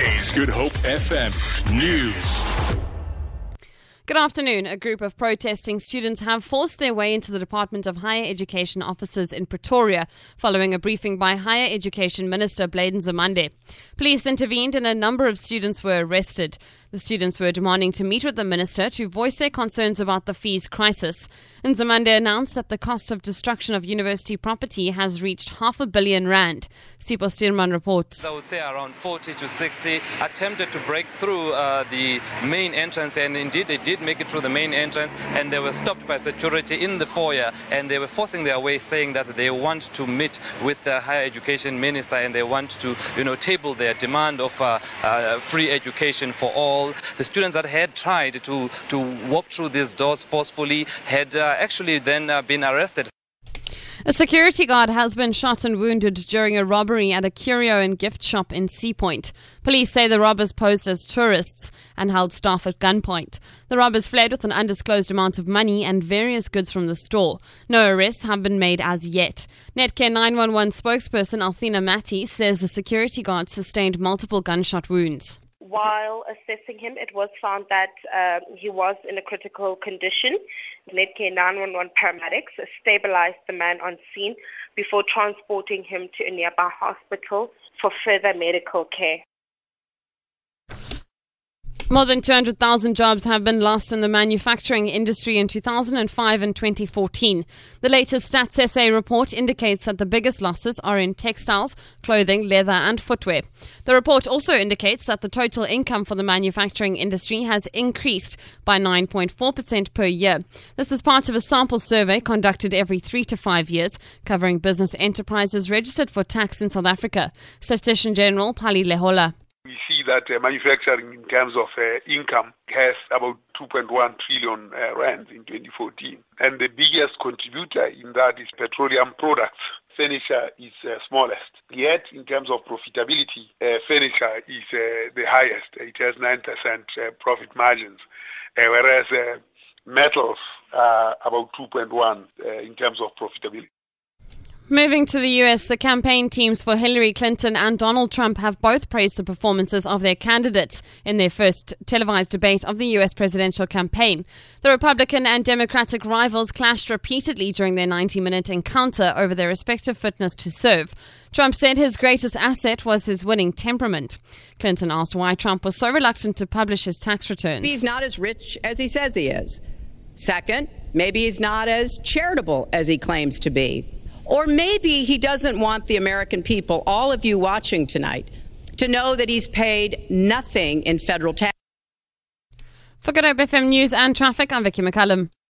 Is Good Hope FM News. Good afternoon. A group of protesting students have forced their way into the Department of Higher Education offices in Pretoria following a briefing by Higher Education Minister Blade Nzimande. Police intervened and a number of students were arrested. The students were demanding to meet with the minister to voice their concerns about the fees crisis. Nzimande announced that the cost of destruction of university property has reached half a billion rand. Sipo Stirman reports. I would say around 40 to 60 attempted to break through uh, the main entrance, and indeed they did make it through the main entrance, and they were stopped by security in the foyer, and they were forcing their way, saying that they want to meet with the higher education minister, and they want to, you know, table their demand of uh, uh, free education for all all. The students that had tried to, to walk through these doors forcefully had uh, actually then uh, been arrested. A security guard has been shot and wounded during a robbery at a curio and gift shop in Seapoint. Police say the robbers posed as tourists and held staff at gunpoint. The robbers fled with an undisclosed amount of money and various goods from the store. No arrests have been made as yet. Netcare 911 spokesperson Athlenda Mathe says the security guard sustained multiple gunshot wounds while assessing him, it was found that uh, he was in a critical condition. Netcare 911 paramedics stabilized the man on scene before transporting him to a nearby hospital for further medical care. More than 200,000 jobs have been lost in the manufacturing industry in 2005 and 2014. The latest Stats SA report indicates that the biggest losses are in textiles, clothing, leather, and footwear. The report also indicates that the total income for the manufacturing industry has increased by 9.4% per year. This is part of a sample survey conducted every three to five years, covering business enterprises registered for tax in South Africa. Statistician General Pali Lehohla that uh, manufacturing in terms of uh, income has about 2.1 trillion uh, rands in 2014. And the biggest contributor in that is petroleum products. Furniture is uh, smallest. Yet, in terms of profitability, uh, furniture is uh, the highest. It has 9% uh, profit margins, whereas metals are about 2.1 in terms of profitability. Moving to the US, the campaign teams for Hillary Clinton and Donald Trump have both praised the performances of their candidates in their first televised debate of the US presidential campaign. The Republican and Democratic rivals clashed repeatedly during their 90 minute encounter over their respective fitness to serve. Trump said his greatest asset was his winning temperament. Clinton asked why Trump was so reluctant to publish his tax returns. He's not as rich as he says he is. Second, maybe he's not as charitable as he claims to be. Or maybe he doesn't want the American people, all of you watching tonight, to know that he's paid nothing in federal tax. For Good Hope FM News and Traffic, I'm Vicky McCullum.